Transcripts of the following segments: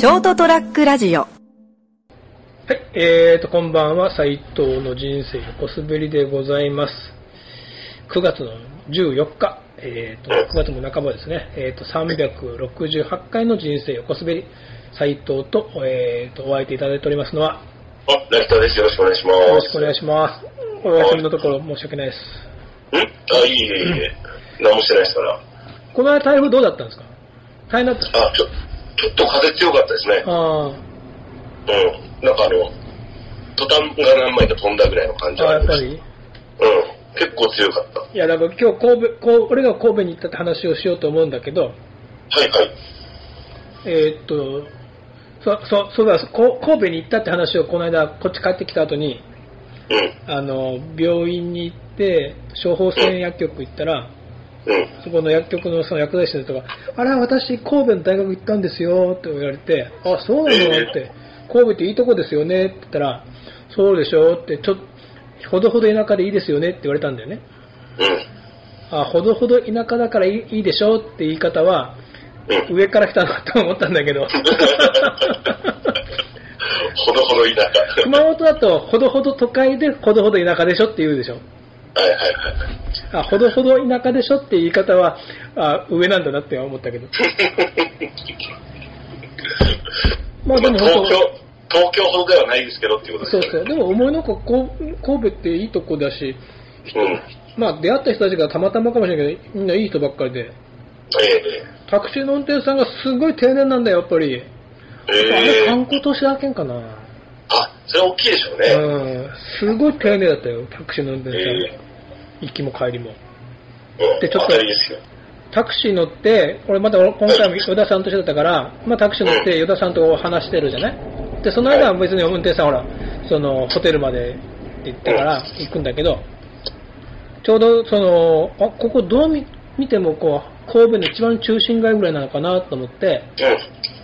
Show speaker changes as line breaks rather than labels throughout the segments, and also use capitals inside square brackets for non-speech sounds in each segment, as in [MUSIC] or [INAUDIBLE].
ショートトラックラジオ
はい、えーと、こんばんは、斉藤の人生横滑りでございます。9月の14日、えーと、9月も半ばですね、えーと、368回の人生横滑り、斉藤と、えーと、お会いいただいておりますのは、
あ、成田です。よろしくお願いします。
よろしくお願いします。お休みのところ申し訳ないです。
ん？あ、いいえ、いいえ。何もしてないですから。
この間台風どうだったんですか？大変だった
あ、ちょ、ちょっと風強かったですね。うん。なんかあの、トタンが何枚か飛んだぐらいの感じ
あやっぱり
た。うん。結構強かった。
いや、だから今日神戸、俺が神戸に行ったって話をしようと思うんだけど、
はいはい。
えーっと、そ、そ、そうだ、こ神戸に行ったって話をこの間、こっち帰ってきた後に、
うん。
あの、病院に行って、処方箋薬局行ったら、
うん。
そこの薬局のその薬剤師の人が、あら、私、神戸の大学行ったんですよ、って言われて、あ、そうなの？って、神戸っていいとこですよね、って言ったら、そうでしょって、ちょっと、ほどほど田舎でいいですよねって言われたんだよね。
うん。
あ、ほどほど田舎だからいいいいでしょって言い方は、
うん。
上から来たなと思ったんだけど。[LAUGHS]
ほどほど田舎。
熊本だと、ほどほど都会で、ほどほど田舎でしょって言うでしょ。
はいはいはい。
あ、ほどほど田舎でしょって言い方は、あ上なんだなって思ったけど。[LAUGHS] まあでも本当
東京、東京ほどではないですけどっていうことですよね。
そうそう。でも思いのほか、こう神戸っていいとこだし、
うん。
まあ出会った人たちがたまたまかもしれないけど、みんないい人ばっかりで、
ええ
タクシーの運転手さんがすごい丁寧なんだよ、やっぱり。
え
あれ
え
観光都市だけんかな。
あ、それ大きいでしょうね。
うん。すごい丁寧だったよ、タクシーの運転手さん。
え
行きも帰りも。
うん。
でちょっと。タクシー乗って、俺まだ今回も与田さんとしてだったから、まあタクシー乗って与田さんと話してるじゃない？で、その間は別に運転手さんほら、そのホテルまでって言ってから行くんだけど、ちょうどその、あ、ここどう見見てもこう、神戸の一番中心街ぐらいなのかなと思って、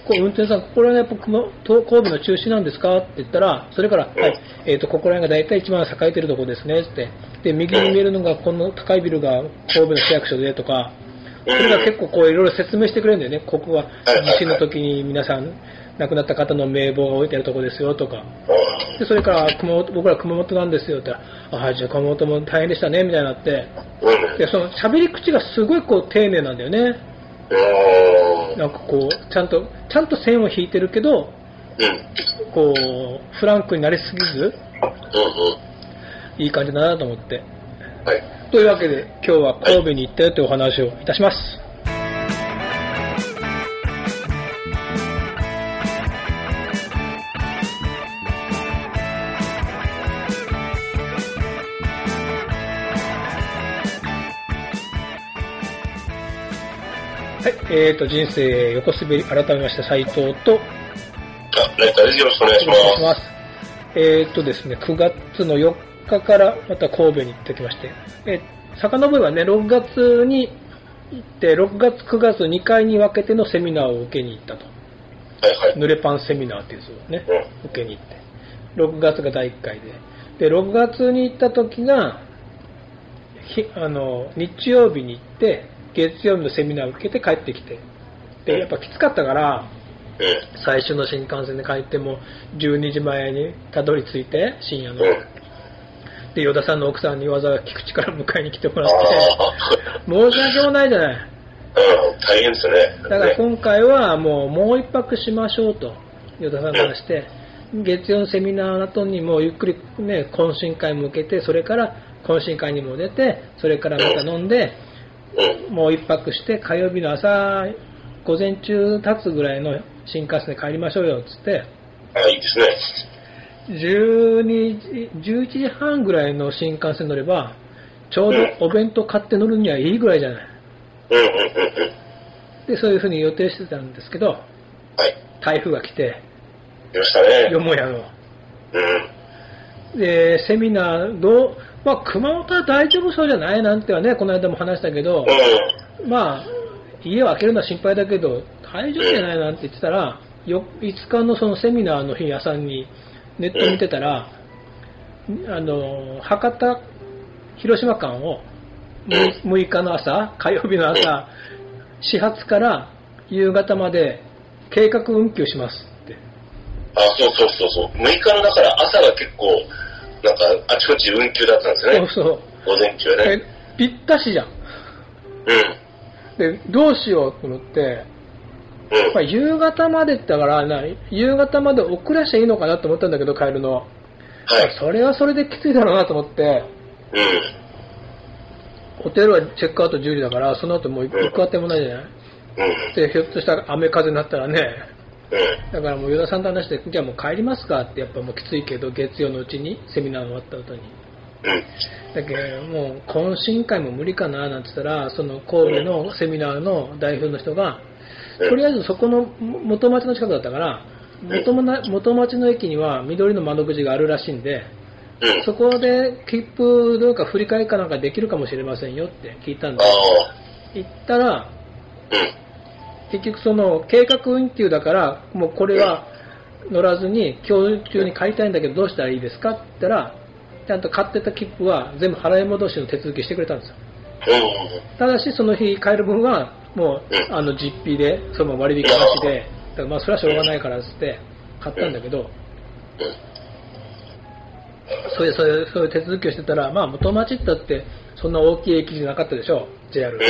こう運転手さん、ここら辺やっぱ神戸の中心なんですか？って言ったら、それから、
うん。
はい、えっ、と、ここら辺が大体一番栄えてるとこですね。って。で、右に見えるのが、この高いビルが神戸の市役所でとか、それが結構こういろいろ説明してくれるんだよね。ここは地震の時に皆さん亡くなった方の名簿が置いてあるとこですよとか。
うん。
で、それから熊本、僕ら熊本なんですよって言ったら、あ、はい、じゃあ熊本も大変でしたね、みたいになって。
うん。
で、その喋り口がすごいこう丁寧なんだよね。
うん。
なんかこう、ちゃんと、ちゃんと線を引いてるけど、
うん。
こう、フランクになりすぎず。いい感じだなと思って。
はい。
というわけで、今日は神戸に行ったよというお話をいたします。はい、えーと、人生横滑り、改めまして斉藤と、
あ、成田です。よろしくお願いします。
ます。えーっとですね、9月の4日からまた神戸に行ってきまして、えー、遡ればね、6月に行って、6月、9月2回に分けてのセミナーを受けに行ったと。
はいはい。
濡れパンセミナーっていうやつをね、
うん。
受けに行って。6月が第1回で。で、6月に行った時が、ひあの、日曜日に行って、月曜日のセミナーを受けて帰ってきて。で、やっぱきつかったから、
うん。
最初の新幹線で帰っても12時前にたどり着いて深夜の
うん。
で与田さんの奥さんにわざわざ菊池から迎えに来てもらっ
あ
て
あ。
申し訳もないじゃない
うん。[LAUGHS] 大変ですね。
だから今回はもうもう一泊しましょうと与田さんからして月曜のセミナーの後にもうゆっくりね懇親会も受けてそれから懇親会にも出てそれからまた飲んで
うん。
もう一泊して火曜日の朝午前中経つぐらいの新幹線で帰りましょうよっつって
あ、いいですね。
12時、11時半ぐらいの新幹線乗れば、ちょうどお弁当買って乗るにはいいぐらいじゃない。
うんうんうんうん。
で、そういうふうに予定してたんですけど、
はい。
台風が来て、
来ましたね。
よもやの。
うん。
で、セミナーどう、まあ、熊本は大丈夫そうじゃない？なんてはね、この間も話したけど、
うん。
まあ、家を開けるのは心配だけど、大丈夫じゃない？なんて言ってたら、よ5日のそのセミナーの日朝にネット見てたら、あの、博多、広島間を6日の朝、火曜日の朝、始発から夕方まで計画運休しますって。
あ、そうそうそうそう。6日のだから朝が結構、なんかあちこち運休だったんですよね。
そうそう。
午前中ね。
ぴったしじゃん。
うん。
で、どうしようと思って、
うん。
まあ、夕方までってだからな、夕方まで遅らしゃいいのかなと思ったんだけど、帰るの。
はい。
それはそれできついだろうなと思って、
うん。
ホテルはチェックアウト10時だから、その後もう行くあてもないじゃない
うん。
で、ひょっとしたら雨風になったらね、
うん。
だからもう与田さんと話して、じゃあもう帰りますかって、やっぱもうきついけど、月曜のうちに、セミナー終わった後に。
うん。
だけど、もう懇親会も無理かななんて言ったら、その神戸のセミナーの代表の人が、
うん。
とりあえずそこの元町の近くだったから、元町の駅には緑の窓口があるらしいんで、
うん。
そこで切符どうか振り替えかなんかできるかもしれませんよって聞いたんで。行ったら、
うん。
結局その計画運休だから、もうこれは乗らずに今日中に買いたいんだけどどうしたらいいですかって言ったら、ちゃんと買ってた切符は全部払い戻しの手続きしてくれたんですよ。
うん。
ただしその日買える分はもう
うん
あの実費で、その割引なしで、だからまあそれはしょうがないからっつって買ったんだけど、そういう、そういう、そういう手続きをしてたら、まあ元町ってだってそんな大きい駅じゃなかったでしょ、JR。
うん。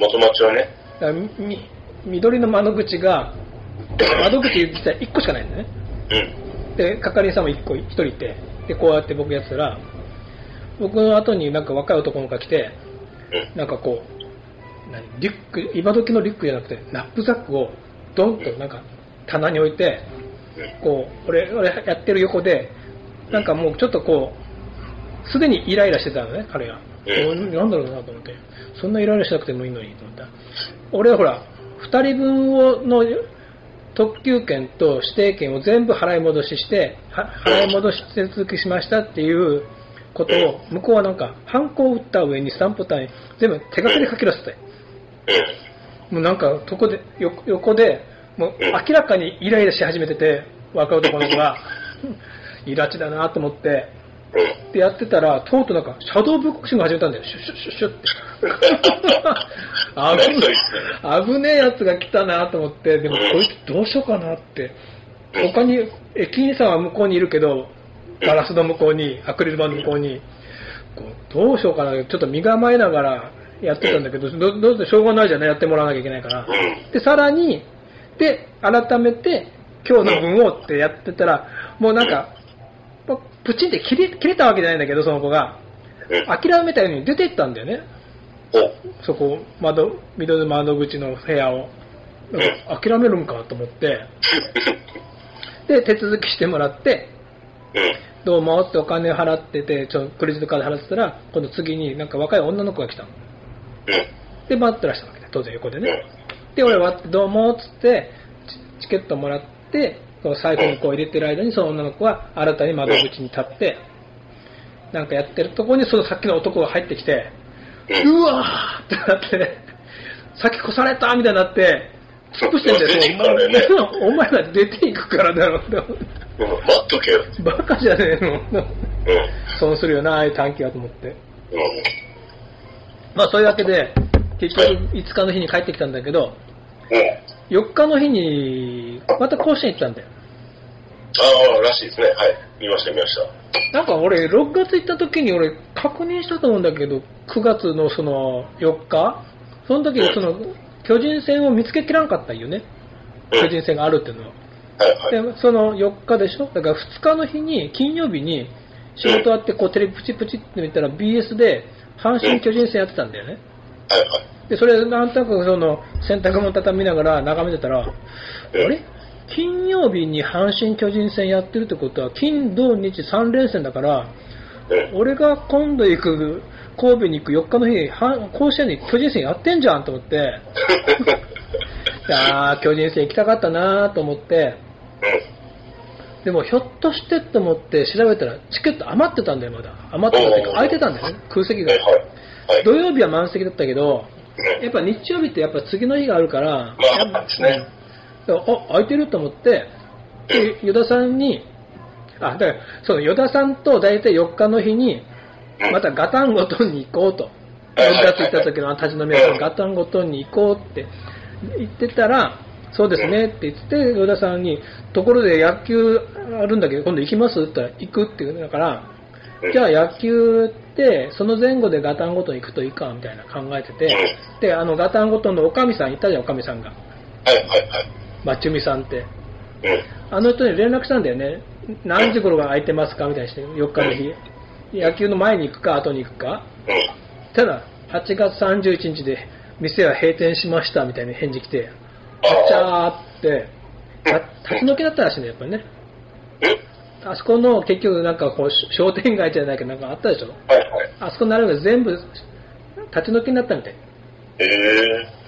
元町はね。
だからみ緑の窓口が、窓口実は1個しかないんだよね。
うん。
で、係員さんも1個、1人いて、で、こうやって僕やってたら、僕の後になんか若い男の子が来て、
うん。
なんかこう、何？リュック、今時のリュックじゃなくて、ナップザックをドンとなんか棚に置いて、こう、俺、俺やってる横で、なんかもうちょっとこう、すでにイライラしてたのね、彼が。
うん
なんだろうなと思って。そんなイライラしなくてもいいのにと思った。俺はほら、二人分をの特急券と指定券を全部払い戻しして、払い戻し手続きしましたっていうことを、向こうはなんか、ハンコを打った上にスタンプタに全部手書きで書き出して。もうなんか、そこで、よ横で、もう明らかにイライラし始めてて、若い男の子が、[LAUGHS] イラチだなと思って、でやってたら、とうとうなんか、シャドーボクシング始めたんだよ。シュッシュッシュッシュッって。[LAUGHS]
何そいつ
危危ねえやつが来たなと思って、でもこいつどうしようかなって。他に、駅員さんは向こうにいるけど、ガラスの向こうに、アクリル板の向こうに、こうどうしようかな、ちょっと身構えながらやってたんだけど、どどうせしょうがないじゃない、やってもらわなきゃいけないから。
うん。
で、さらに、で、改めて、今日の分をってやってたら、もうなんか、まプチンって切れ切れたわけじゃないんだけど、その子が。
うん。
諦めたように出て行ったんだよね。
お
そこ、窓、緑の窓口の部屋を。諦めるんかと思って、[LAUGHS] で、手続きしてもらって、
うん。
どうもってお金払ってて、ちょクレジットカード払ってたら、今度次になんか若い女の子が来たの。
うん。
で、待ってらしたわけで、当然横でね。で、俺は、どうもっつって、チチケットもらって、この財布にこう入れてる間に、その女の子は新たに窓口に立って、なんかやってるところに、そのさっきの男が入ってきて、
う
わーってなって、先越されたみたいになって、突っ伏してんだよ、
ね
お前お前ら出ていくからだろって。
うん。待っとけよ。
バカじゃねえの。
うん。
損するよな、ああいう短期はと思って。
うん。
まあそういうわけで、結局5日の日に帰ってきたんだけど、
うん。
4日の日に、また甲子園行ったんだよ。
ああ、らしいですね。はい。見ました、見ました。
なんか俺、6月行った時に俺、確認したと思うんだけど、9月のその4日？その時にその、巨人戦を見つけきらんかったんよね。
うん
巨人戦があるっていうのは。
はい、はい。
で、その4日でしょ？だから2日の日に、金曜日に仕事あって、こうテレビプチプチって見たら BS で阪神巨人戦やってたんだよね。
はい、はい。
で、それなんとなくその洗濯物畳みながら眺めてたら、あ
うん
れ？金曜日に阪神巨人戦やってるってことは、金、土、日3連戦だから、
うん。
俺が今度行く、神戸に行く4日の日、は甲子園に巨人戦やってんじゃんと思って、[LAUGHS] あー巨人戦行きたかったなと思って、でもひょっとしてと思って調べたらチケット余ってたんだよ、まだ。余ってたっていうか空いてたんだよね、空席が。土曜日は満席だったけど、
うん
やっぱ日曜日ってやっぱ次の日があるから、
まあ
やっ
すね。
うんあ、空いてると思って、で、与田さんに、あ、だから、その与田さんと大体4日の日に、
うん
またガタンゴトンに行こうと。6
はいはいはい
月行った時の立ち飲み屋さ
うん
ん、ガタンゴトンに行こうって言ってたら、そうですねって言って、与田さんに、ところで野球あるんだけど、今度行きます？って言ったら、行くって言うんだから、
うん
じゃあ野球って、その前後でガタンごとに行くといいか、みたいな考えてて、で、あの、ガタンごとのおかみさんいたじゃん、おかみさんが。
はいはいはい。
まちみさんって。
うん。
あの人に連絡したんだよね。何時頃が空いてますかみたいにして、4日の日。野球の前に行くか、後に行くか。
うん。
ただ、8月31日で店は閉店しましたみたいな返事来て、あちゃーって、た立ち退きだったらしいね、やっぱりね。
うん
あそこの結局なんかこうし商店街じゃないけどなんかあったでしょ
はいはい。
あそこになるのが全部立ち退きになったみたい。
ええ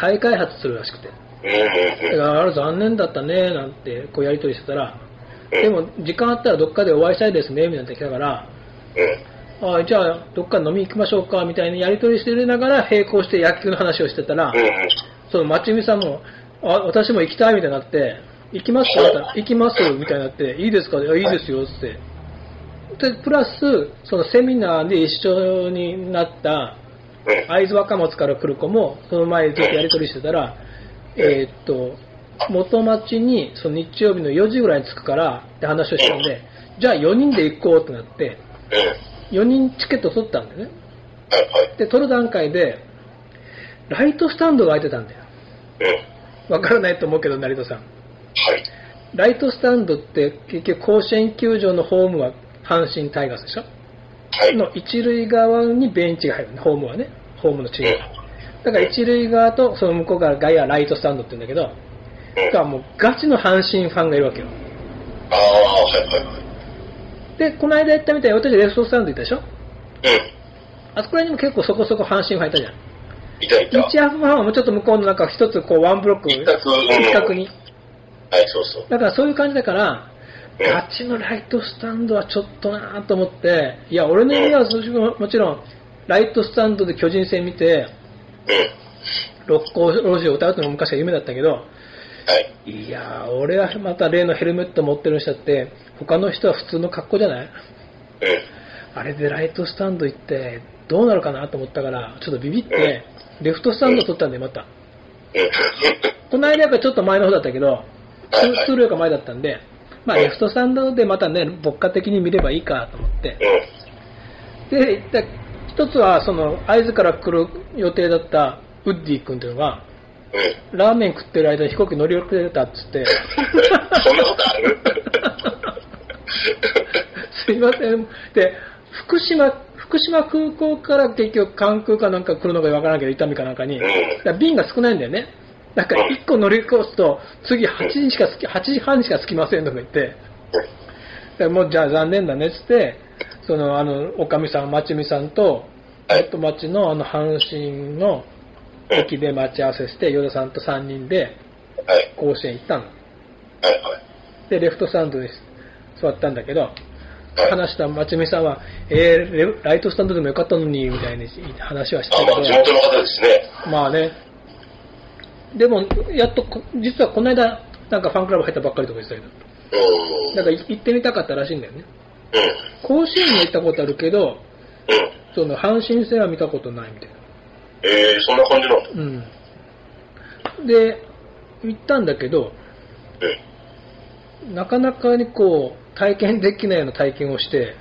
再開発するらしくて。だからあれ残念だったねなんてこうやりとりしてたら、
うん。
でも時間あったらどっかでお会いしたいですねみたいなってきたから、
うん。
あじゃあどっか飲み行きましょうかみたいなやりとりしてながら並行して野球の話をしてたら。その町美さんも、あ、私も行きたいみたいになって、行きますか行きますみたいになって、いいですかいやいいですよって。で、プラス、そのセミナーで一緒になった、
うん。
会津若松から来る子も、その前ずっとやり取りしてたら、えーっと、元町にその日曜日の4時ぐらいに着くからって話をしたんで、じゃあ4人で行こうってなって、
うん。
4人チケット取ったんだよね。で、取る段階で、ライトスタンドが空いてたんだよ。
うん。
わからないと思うけど、成田さん。
はい。
ライトスタンドって結局甲子園球場のホームは阪神タイガースでしょ？
はい。
の一塁側にベンチが入るね、ホームはね。ホームのチーム
うん。
だから一塁側とその向こう側外野はライトスタンドって言うんだけど、
うん。
だからもうガチの阪神ファンがいるわけよ。
ああ、はいはいはい。
で、この間言ったみたいに私レフトスタンド行ったでしょ？
うん。
あそこら辺にも結構そこそこ阪神ファンいたじゃん。
いたいた。
日ハムファンはもうちょっと向こうのなんか一つこうワンブロック、
一角
に。
はい、そうそう。
だからそういう感じだから、
うん
ガチのライトスタンドはちょっとなと思って、いや、俺の夢はもちろん、ライトスタンドで巨人戦見て、
うん。[LAUGHS]
六甲路地を歌うのも昔は夢だったけど、
はい。
いやー、俺はまた例のヘルメット持ってる人だって、他の人は普通の格好じゃない？
うん。
あれでライトスタンド行って、どうなるかなと思ったから、ちょっとビビって、レフトスタンド取ったんだよ、また。
うん。
この間やっぱちょっと前の方だったけど、通路より前だったんで、まあレフトスタンドでまたね、牧歌的に見ればいいかと思って。
うん。
で、で一つは、その、会津から来る予定だったウッディ君というのが、
うん。
ラーメン食ってる間に飛行機乗り遅れたっつって、
そんなことある？[LAUGHS]
すいません。で、福島、福島空港から結局関空かなんか来るのかわからんけど、伊丹かなんかに、
うん。
便が少ないんだよね。だから1個乗り越すと、次8時しかつき、8時半にしか着きませんとか言って、でもうじゃあ残念だねっつって、その、あの、おかみさん、まちみさんと、
はい
元町のあの、阪神の駅で待ち合わせして、与田さんと3人で
はい。
甲子園行ったの。で、レフトスタンドに座ったんだけど、
はい
話したまちみさんは、えーレライトスタンドでもよかったのに、みたいに話はして
あ、
た
まあ、地
け
元の方ですね。
ど、まあね。でも、やっとこ、実はこの間、なんかファンクラブ入ったばっかりとか言ってたけど、
うん。
だから行ってみたかったらしいんだよね。
うん。
甲子園には行ったことあるけど、
うん。
その阪神戦は見たことないみたいな。
えー、そんな感じなんだ。
うん。で、行ったんだけど、
うん。
なかなかにこう、体験できないような体験をして、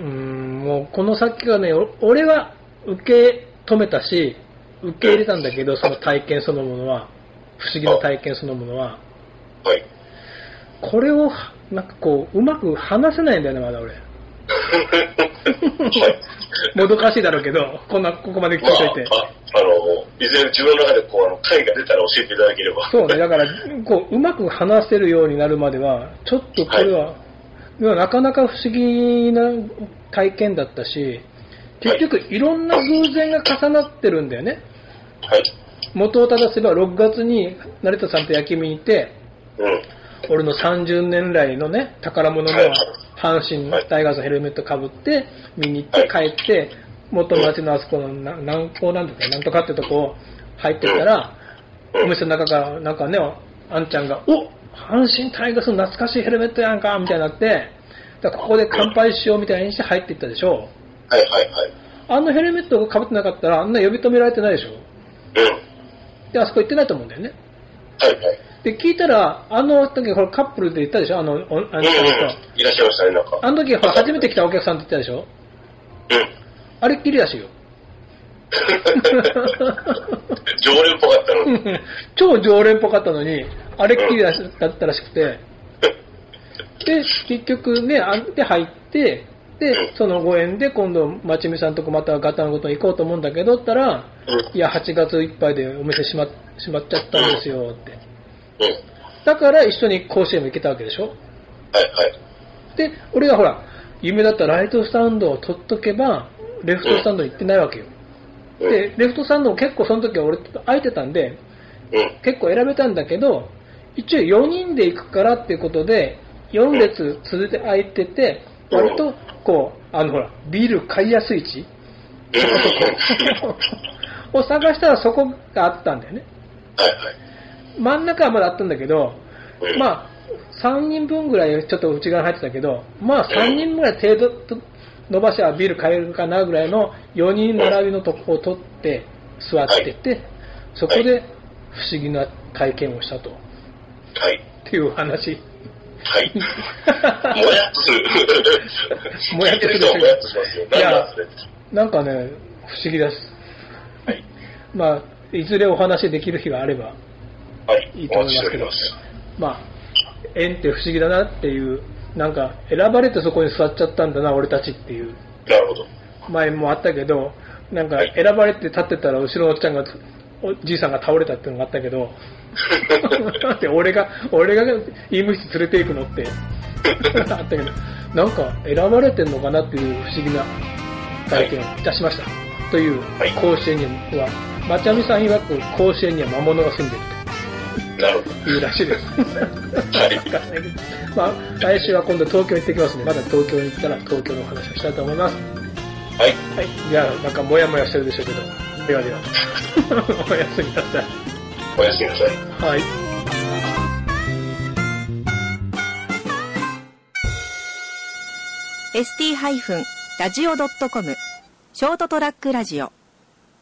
うん。
もうこの先はね、お俺は受け止めたし、受け入れたんだけど、その体験そのものは、不思議な体験そのものは、
はい。
これを、なんかこう、うまく話せないんだよね、まだ俺。
はい。
もどかしいだろうけど、こんな、ここまで聞い
まあ、
といて。
ああの、いずれ自分の中でこう、あの、回が出たら教えていただければ。
そうね、だから、こう、うまく話せるようになるまでは、ちょっとこれは、でもなかなか不思議な体験だったし、結局いろんな偶然が重なってるんだよね。
はい。
元を正せば6月に成田さんと焼き見に行って、
うん。
俺の30年来のね、宝物の
はい
阪神タイガースのヘルメットかぶって、見に行って帰って、元町のあそこのな南港なんだっけ、なんとかってとこ入ってったら、お店の中からなんかね、あんちゃんが、お阪神タイガースの懐かしいヘルメットやんかみたいになって、だここで乾杯しようみたいにして入っていったでしょ。
はいはいはい。
あのヘルメットが被ってなかったら、あんな呼び止められてないでしょ。
うん。
で、あそこ行ってないと思うんだよね。
はいはい。
で、聞いたら、あの時、ほら、カップルで行ったでしょ？あの、おあの
うんうんうん。
人
いらっしゃいましたね、なんか。
あの時、ほら、初めて来たお客さんって言ったでしょ？
うん。
あれっきりらしいよ。[LAUGHS]
常連っぽかったのに。[LAUGHS]
超常連っぽかったのに、あれっきりだったらしくて、で、結局ね、あで入って、で、そのご縁で今度、まちみさんとこまたガタのことに行こうと思うんだけど、ったら、
うん。
いや、8月いっぱいでお店閉ま閉まっちゃったんですよ、って。
うん。
だから一緒に甲子園も行けたわけでしょ？
はいはい。
で、俺がほら、夢だったらライトスタンドを取っとけば、レフトスタンドに行ってないわけよ。
うん。
で、レフトスタンドも結構その時は俺空いてたんで、
うん。
結構選べたんだけど、一応4人で行くからっていうことで、4列続いて空いてて、
うん
割と、こう、あのほら、ビール買いやすい位置 [LAUGHS] を探したらそこがあったんだよね。
はいはい。
真ん中はまだあったんだけど、
うん
まあ、3人分ぐらいちょっと内側に入ってたけど、まあ3人ぐらい程度と伸ばしはビール買えるかなぐらいの4人並びのとこを取って座ってて、そこで不思議な体験をしたと。
はい。
っていう話。
はい。もやっとする。[LAUGHS]
もやっとする
もやっとしますよ。
いや
なん
かね、不思議です。
はい。
まあ、いずれお話できる日があれば
はい。
いいと
お
思いますけど。まあ、縁って不思議だなっていう、なんか選ばれてそこに座っちゃったんだな、俺たちっていう。
なるほど。
前もあったけど、なんか
はい。
選ばれて立ってたら後ろのおっちゃんが、おじいさんが倒れたっていうのがあったけど、だって俺が、俺が医務室連れて行くのって。[LAUGHS] あったけど、なんか選ばれてんのかなっていう不思議な体験をい。たしました。という
はい。
甲子園には、まちゃみさん曰く甲子園には魔物が住んでる
なるほ
というらしいです。
はい
まあ、来週は今度東京行ってきますので、まだ東京に行ったら東京のお話をしたいと思います。
ど。はい。
はい。じゃあ、なんかもやもやしてるでしょうけど。ではでは。[LAUGHS] おやすみなさい。
おやすみなさい。
はい。
ST-radio.com ショートトラックラジオ